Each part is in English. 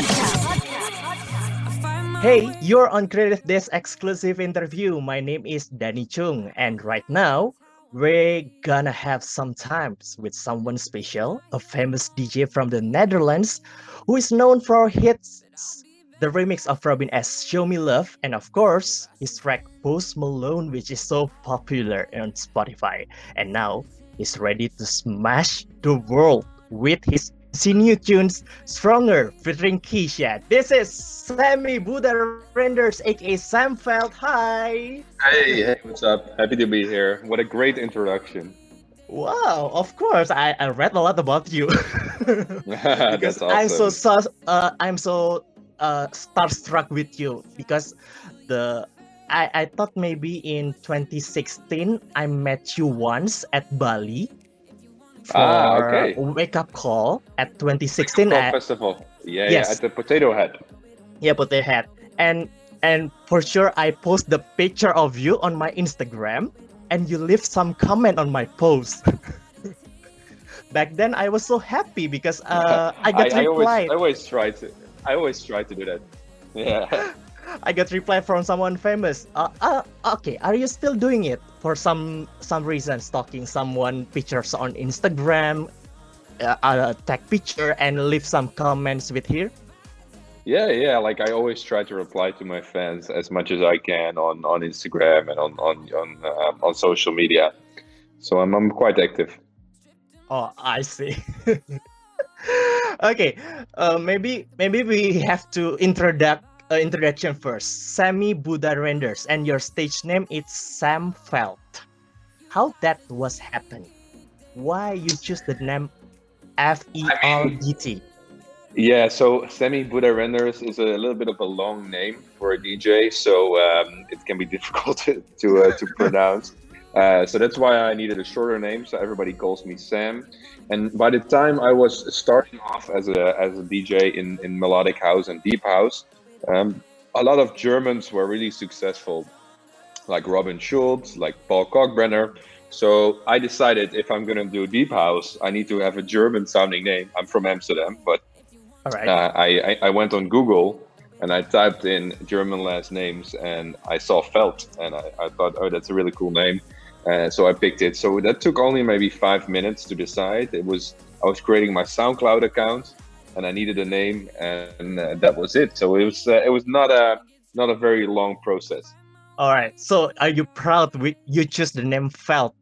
Podcast. Hey, you're on Creative Disc exclusive interview. My name is Danny Chung, and right now we're gonna have some times with someone special, a famous DJ from the Netherlands who is known for hits the remix of Robin S. Show Me Love, and of course, his track Post Malone, which is so popular on Spotify. And now he's ready to smash the world with his new tunes Stronger featuring Kesha. This is Sammy Buddha Renders, aka Sam Feldt. Hi! Hey, hey, what's up? Happy to be here. What a great introduction. Wow, of course. I, I read a lot about you. That's awesome. I'm so, so uh, I'm so uh, starstruck with you because the I, I thought maybe in 2016 I met you once at Bali for Ah, okay. wake up call at 2016 Oh, at, festival. Yeah, Yes. yeah, at the Potato Head. yeah Potato Head. and and for sure I post the picture of you on my Instagram and you leave some comment on my post back then I was so happy because uh, I got I, always, reply I always try to, I always try to do that. Yeah. I got reply from someone famous. Uh, uh, okay, are you still doing it for some some reason? Stalking someone pictures on Instagram, uh, uh, tag picture and leave some comments with here. Yeah, yeah. Like I always try to reply to my fans as much as I can on, on Instagram and on on on, um, on social media. So I'm I'm quite active. Oh, I see. okay, uh, maybe maybe we have to introduce uh, introduction first. Sammy Buddha Renders and your stage name is Sam Feldt. How that was happening? Why you choose the name F E R D T? Yeah, so Semi Buddha Renders is a little bit of a long name for a DJ, so um, it can be difficult to to, uh, to pronounce. Uh, so that's why I needed a shorter name, so everybody calls me Sam. And by the time I was starting off as a as a DJ in, in melodic house and deep house, um, a lot of Germans were really successful, like Robin Schulz, like Paul Kalkbrenner. So I decided if I'm gonna do deep house, I need to have a German sounding name. I'm from Amsterdam, but All right. uh, I, I I went on Google and I typed in German last names and I saw Feldt and I, I thought, oh, that's a really cool name. Uh, so I picked it. So that took only maybe five minutes to decide. It was I was creating my SoundCloud account and I needed a name and uh, that was it. So it was uh, it was not a not a very long process. All right. So are you proud with you choose the name Feldt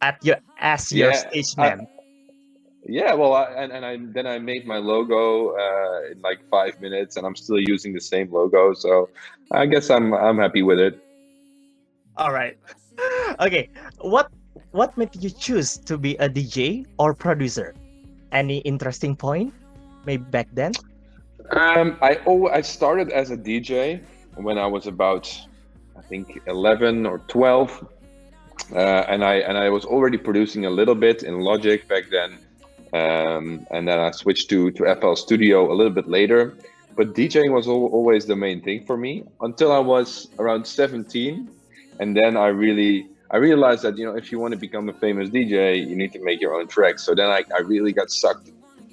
at your as your Yeah, stage I- name? Yeah, well, I, and, and I then I made my logo uh, in like five minutes, and I'm still using the same logo. So I guess I'm I'm happy with it. All right. Okay. What what made you choose to be a DJ or producer? Any interesting point? Maybe back then. Um, I oh, I started as a DJ when I was about, I think, eleven or twelve, uh, and I and I was already producing a little bit in Logic back then, um, and then I switched to to FL Studio a little bit later. But DJing was al- always the main thing for me until I was around seventeen, and then I really I realized that you know if you want to become a famous DJ, you need to make your own tracks. So then I, I really got sucked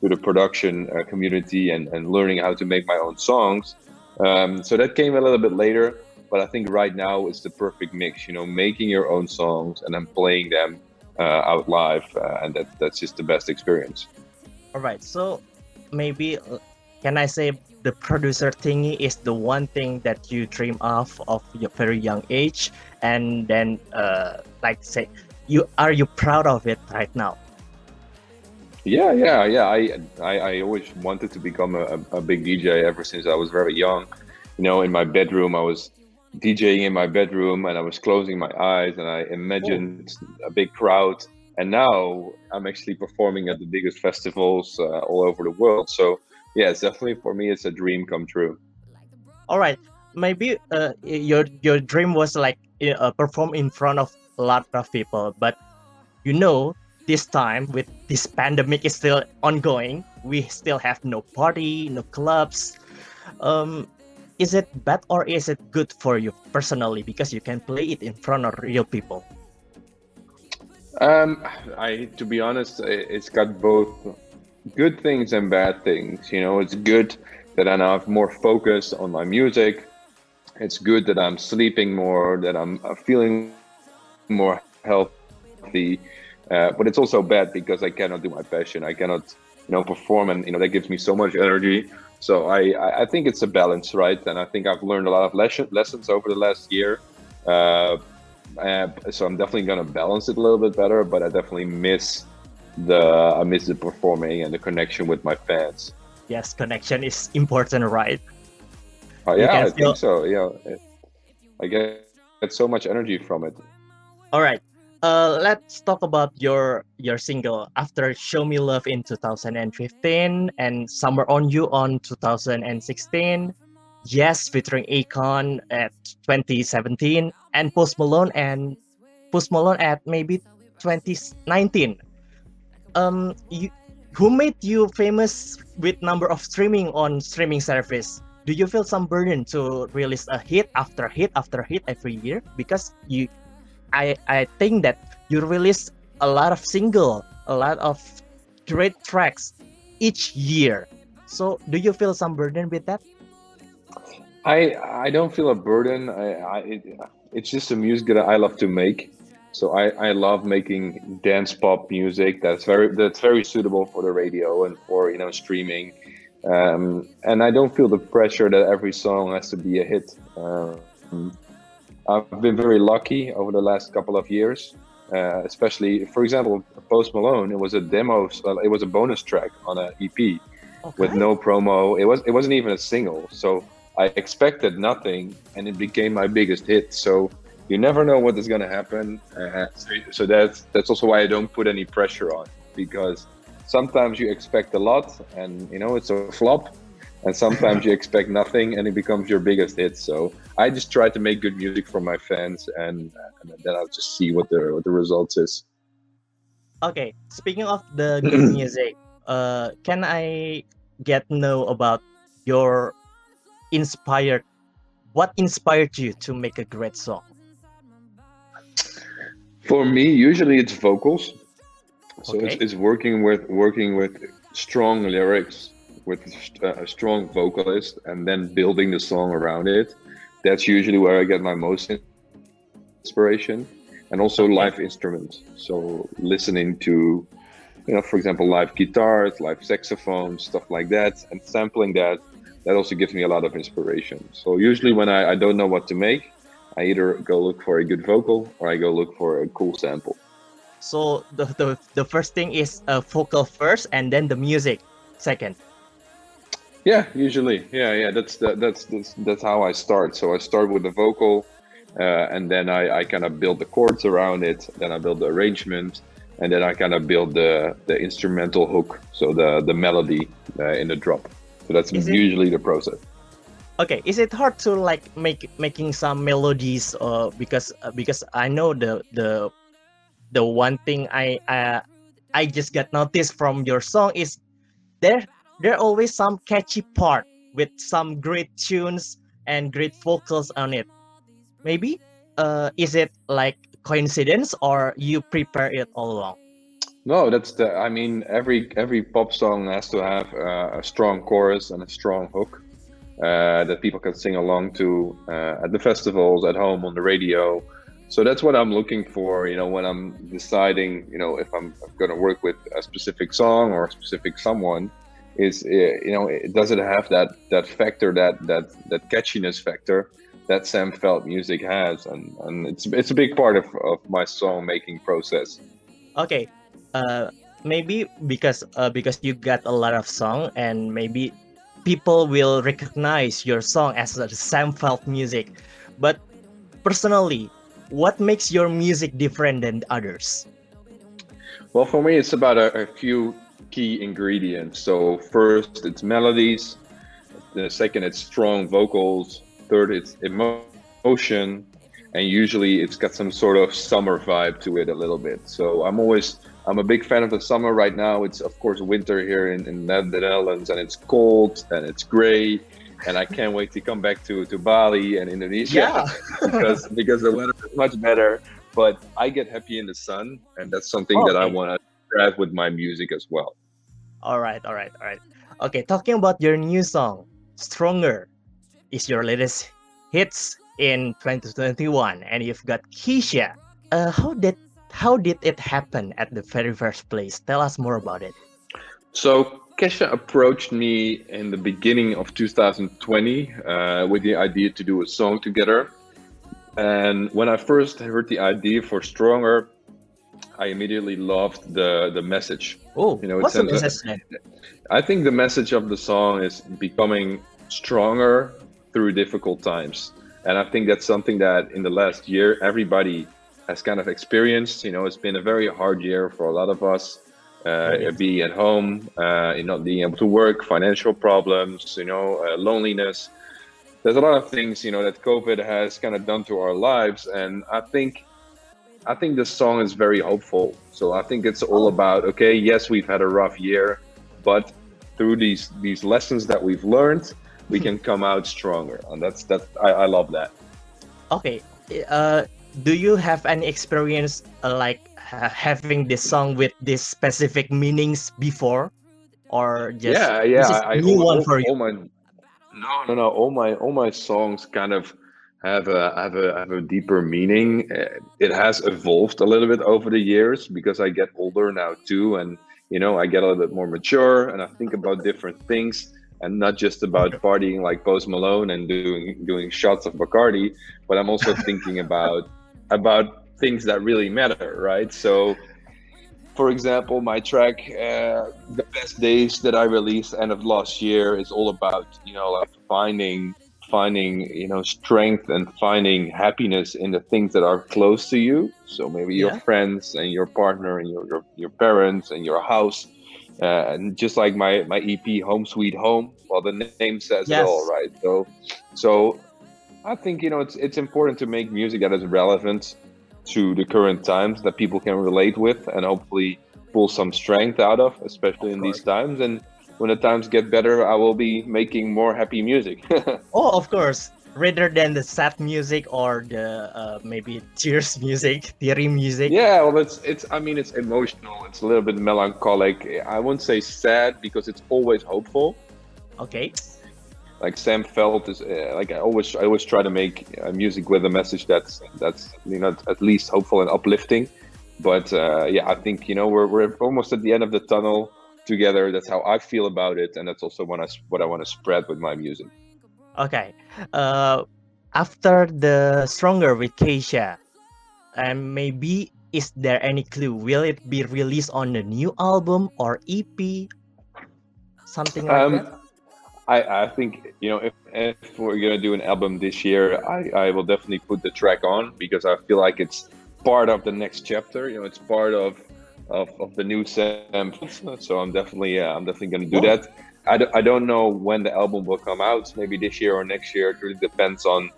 to the production uh, community and, and learning how to make my own songs. Um, so that came a little bit later, but I think right now it's the perfect mix. You know, making your own songs and then playing them uh, out live, uh, and that that's just the best experience. All right. So maybe uh, can I say the producer thingy is the one thing that you dream of of your very young age, and then uh, like say you are you proud of it right now? Yeah, yeah, yeah. I I, I always wanted to become a, a big DJ ever since I was very young. You know, in my bedroom, I was DJing in my bedroom and I was closing my eyes and I imagined a big crowd. And now I'm actually performing at the biggest festivals uh, all over the world. So yeah, it's definitely for me, it's a dream come true. All right. Maybe uh, your your dream was like uh, perform in front of a lot of people, but you know this time with this pandemic is still ongoing, we still have no party, no clubs. Um, is it bad or is it good for you personally because you can play it in front of real people? Um, I to be honest, it's got both good things and bad things. You know, it's good that I now have more focus on my music. It's good that I'm sleeping more, that I'm uh, feeling more healthy. Uh, but it's also bad because I cannot do my passion. I cannot, you know, perform, and you know that gives me so much energy. So I, I think it's a balance, right? And I think I've learned a lot of lesson, lessons over the last year. Uh, uh, so I'm definitely gonna balance it a little bit better. But I definitely miss the I miss the performing and the connection with my fans. Yes, connection is important, right? Oh yeah, I think so. Yeah, I get, get so much energy from it. All right, uh, let's talk about your your single after "Show Me Love" in 2015 and "Summer on You" on 2016. Yes, featuring Akon at 2017 and Post Malone and Post Malone at maybe 2019. Um, you, who made you famous with number of streaming on streaming service? Do you feel some burden to release a hit after hit after hit every year? Because you, I I think that you release a lot of single, a lot of great tracks each year. So do you feel some burden with that? I I don't feel a burden. I, I it, it's just a music that I love to make. So I, I love making dance pop music that's very that's very suitable for the radio and for you know streaming. Um, and I don't feel the pressure that every song has to be a hit. Um, I've been very lucky over the last couple of years, uh, especially for example, Post Malone. It was a demo. It was a bonus track on an EP okay. with no promo. It was it wasn't even a single. So I expected nothing, and it became my biggest hit. So you never know what is going to happen. Uh, so, so that's that's also why I don't put any pressure on because sometimes you expect a lot, and you know it's a flop, and sometimes you expect nothing, and it becomes your biggest hit. So I just try to make good music for my fans, and, and then I'll just see what the what the results is. Okay, speaking of the good music, uh, can I get know about your inspired what inspired you to make a great song for me usually it's vocals so okay. it's, it's, working with working with strong lyrics with a strong vocalist and then building the song around it that's usually where i get my most inspiration and also live instruments so listening to you know for example live guitars live saxophones stuff like that and sampling that that also gives me a lot of inspiration. So usually when I, I don't know what to make, I either go look for a good vocal or I go look for a cool sample. So the, the, the first thing is a vocal first and then the music second. Yeah, usually. Yeah, yeah. That's the, that's that's that's how I start. So I start with the vocal, uh, and then I, I kind of build the chords around it. Then I build the arrangement, and then I kind of build the the instrumental hook, so the the melody uh, in the drop. So that's is usually it, the process. Okay, is it hard to like make making some melodies? Uh, because uh, because I know the the the one thing I uh, I just got noticed from your song is there there always some catchy part with some great tunes and great vocals on it. Maybe uh, is it like coincidence or you prepare it all along? No, that's the. I mean, every every pop song has to have uh, a strong chorus and a strong hook uh, that people can sing along to uh, at the festivals, at home, on the radio. So that's what I'm looking for. You know, when I'm deciding, you know, if I'm going to work with a specific song or a specific someone, is uh, you know, does it have that that factor, that that that catchiness factor that Sam Feldt music has, and and it's it's a big part of of my song making process. Okay, uh, maybe because uh, because you got a lot of song and maybe people will recognize your song as a Sam Feldt music. But personally, what makes your music different than others? Well, for me, it's about a, a few key ingredients. So first, it's melodies. The second, it's strong vocals. Third, it's emotion, and usually it's got some sort of summer vibe to it a little bit. So I'm always I'm a big fan of the summer right now. It's of course winter here in, in the Netherlands, and it's cold and it's gray, and I can't wait to come back to, to Bali and Indonesia yeah. because because the weather is much better. But I get happy in the sun, and that's something oh, that I want to drive with my music as well. All right, all right, all right. Okay, talking about your new song, Stronger, is your latest hits in 2021, and you've got Kesha. Uh, how did how did it happen at the very first place? Tell us more about it. So Kesha approached me in the beginning of 2020 uh, with the idea to do a song together. And when I first heard the idea for Stronger, I immediately loved the the message. Oh, You know, what's it's the message? I think the message of the song is becoming stronger through difficult times. And I think that's something that in the last year everybody has kind of experienced. You know, it's been a very hard year for a lot of us. Uh, being at home, uh, you know, not being able to work, financial problems, you know, uh, loneliness. There's a lot of things, you know, that COVID has kind of done to our lives, and I think, I think this song is very hopeful. So I think it's all Oh. about okay, yes, we've had a rough year, but through these these lessons that we've learned, we can come out stronger, and that's that. I, I love that. Okay, uh, do you have any experience uh, like ha- having this song with these specific meanings before, or just yeah, yeah. this is I, I- new all, one all- for you? all my no, no, no. All my all my songs kind of have a have a have a deeper meaning. Uh, It has evolved a little bit over the years because I get older now too, and you know I get a little bit more mature, and I think about different things. And not just about partying like Post Malone and doing doing shots of Bacardi, but I'm also thinking about about things that really matter, right? So, for example, my track uh, "The Best Days" that I released end of last year is all about you know like finding finding you know strength and finding happiness in the things that are close to you. So maybe your Yeah. friends and your partner and your your, your parents and your house. Uh, and just like my my EP "Home Sweet Home," well, the name says Yes. it all, right? So, so I think you know it's it's important to make music that is relevant to the current times that people can relate with and hopefully pull some strength out of, especially Of in these times. And when the times get better, I will be making more happy music. Oh, of course. Rather than the sad music or the uh, maybe tears music, teary music. yeah, well, it's it's. I mean, it's emotional. It's a little bit melancholic. I won't say sad because it's always hopeful. Okay. like Sam Feldt is uh, like I always I always try to make uh, music with a message that's that's you know at least hopeful and uplifting. But uh, yeah, I think you know we're we're almost at the end of the tunnel together. That's how I feel about it, and that's also what I what I want to spread with my music. Okay. Uh, after the stronger with Kesha, and maybe is there any clue? Will it be released on the new album or EP? Something like Um, that. I, I think you know if, if we're gonna do an album this year, I, I will definitely put the track on because I feel like it's part of the next chapter. You know, it's part of of, of the new Sam. So I'm definitely uh, I'm definitely gonna do that. I, d- I don't know when the album will come out. Maybe this year or next year. It really depends on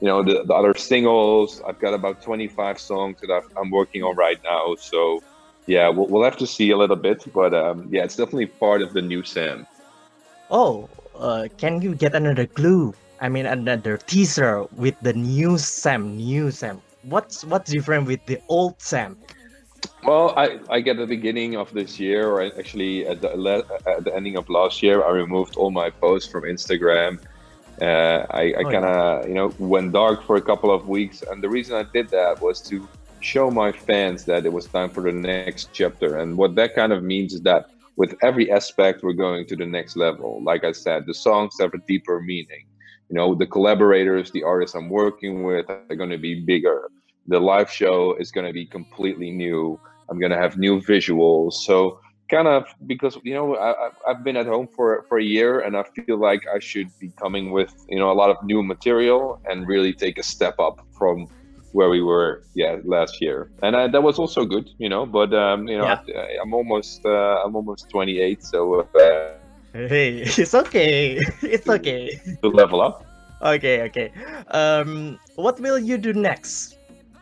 you know the, the other singles. I've got about 25 songs that I've, I'm working on right now. So yeah, we'll, we'll have to see a little bit. But um, yeah, it's definitely part of the new Sam. Oh, uh, can you get another clue? I mean, another teaser with the new Sam, new Sam. What's what's different with the old Sam? Well, I, I get at the beginning of this year, or actually at the le- at the ending of last year, I removed all my posts from Instagram. Uh, I, I Oh, kind of you know went dark for a couple of weeks, and the reason I did that was to show my fans that it was time for the next chapter. And what that kind of means is that with every aspect, we're going to the next level. Like I said, the songs have a deeper meaning. You know, the collaborators, the artists I'm working with are going to be bigger. The live show is going to be completely new. I'm going to have new visuals. So kind of because you know I, I've been at home for for a year and I feel like I should be coming with you know a lot of new material and really take a step up from where we were yeah last year and I, that was also good you know but um, you know Yeah. I, I'm almost uh, I'm almost 28 so uh, Hey, it's okay. It's okay. to level up Okay, okay. Um, what will you do next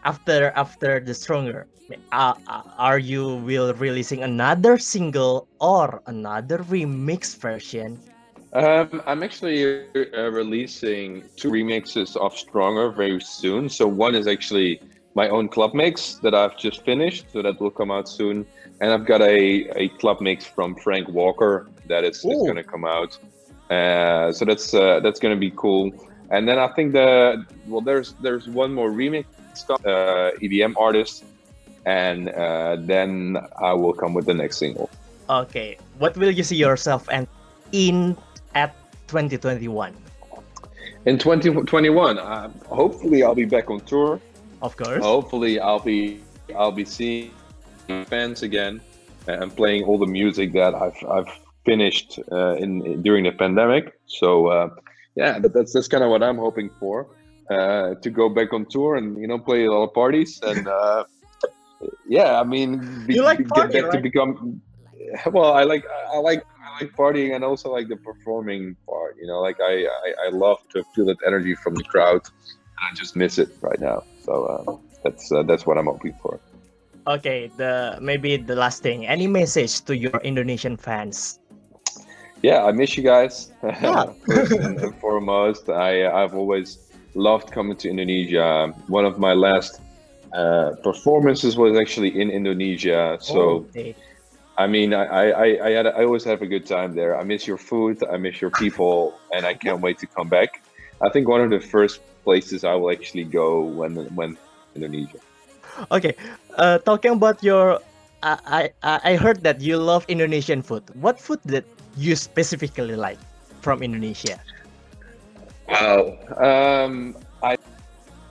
after after the stronger? Uh, uh, are you will releasing another single or another remix version? Um, I'm actually uh, releasing two remixes of Stronger very soon. So one is actually my own club mix that I've just finished, so that will come out soon. And I've got a, a club mix from Frank Walker that is, is going to come out. Uh, so that's uh, that's going to be cool. And then I think the well, there's there's one more remix uh, EDM artist, and uh, then I will come with the next single. Okay, what will you see yourself and in at 2021? In 2021, uh, hopefully I'll be back on tour. Of course. Hopefully I'll be I'll be seeing fans again and playing all the music that I've I've finished uh, in during the pandemic. So uh, yeah, that, that's that's kind of what I'm hoping for. Uh, to go back on tour and you know play a lot of parties and uh, yeah, I mean be, You like party, get back to right? become. Well, I like I like I like partying and also like the performing part. You know, like I I, I love to feel that energy from the crowd, and I just miss it right now. So uh, that's uh, that's what I'm hoping for. Okay, the maybe the last thing. Any message to your Indonesian fans? Yeah, I miss you guys. Yeah. First and, foremost, I I've always loved coming to Indonesia. One of my last uh, performances was actually in Indonesia. So okay. I mean, I I I, I, had, I always have a good time there. I miss your food. I miss your people, and I can't wait to come back. I think one of the first places I will actually go when when Indonesia. Okay, uh, talking about your, I, I I heard that you love Indonesian food. What food that you specifically like from Indonesia? Wow. Um, I,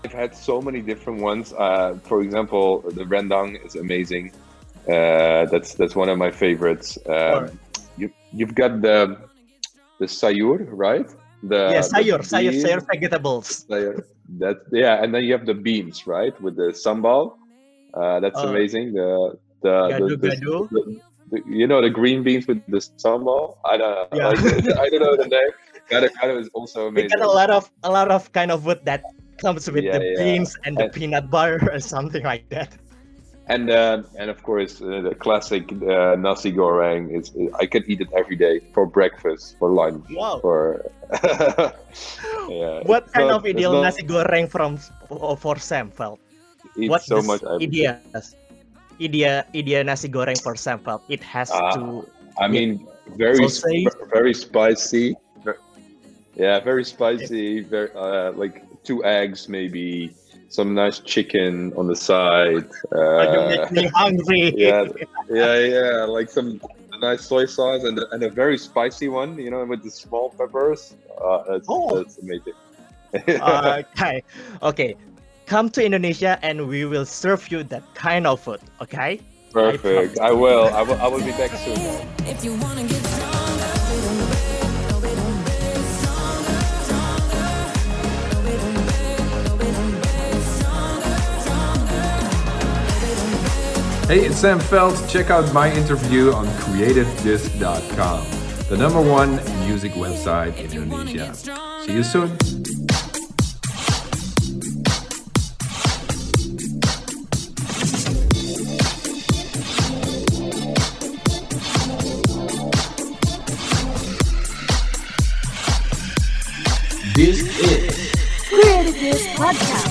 I've had so many different ones. Uh, for example, the rendang is amazing. Uh, that's that's one of my favorites. Um, you you've got the the sayur, right? The yeah, the sayur, sayur, sayur vegetables. sayur. That yeah, and then you have the beans, right, with the sambal. Uh, that's Uh, amazing. The the, Gado the, the, gado. the- the- you know the green beans with the sambal. I don't Yeah. like, I don't know the name. Gado gado is also We amazing. got a lot of a lot of kind of food that comes with Yeah, the yeah. beans and the peanut butter or something like that. And uh, and of course uh, the classic uh, nasi goreng is I could eat it every day for breakfast, for lunch, Wow. for yeah. What kind not- of ideal not- nasi goreng from for, Sam Feldt? eat What so much. I- idea? Idea nasi goreng for example. It has Ah. to I mean, very sp- very spicy. Yeah, very spicy. Very uh, like two eggs, maybe some nice chicken on the side. you Uh, make me hungry. yeah, yeah, yeah, like some nice soy sauce and and a very spicy one. You know, with the small peppers. Uh, that's, Oh. that's amazing. okay, okay. Come to Indonesia and we will serve you that kind of food. Okay. Perfect. I will. I will. I will be back soon. If you wanna get stronger, we don't beg, no, we don't beg, stronger, stronger. No, we don't beg, no, we don't beg, stronger, stronger. No, we don't beg. Hey, it's Sam Feldt. Check out my interview on creativedisc.com, the number one music website in If you wanna Indonesia. See you soon. Podcast.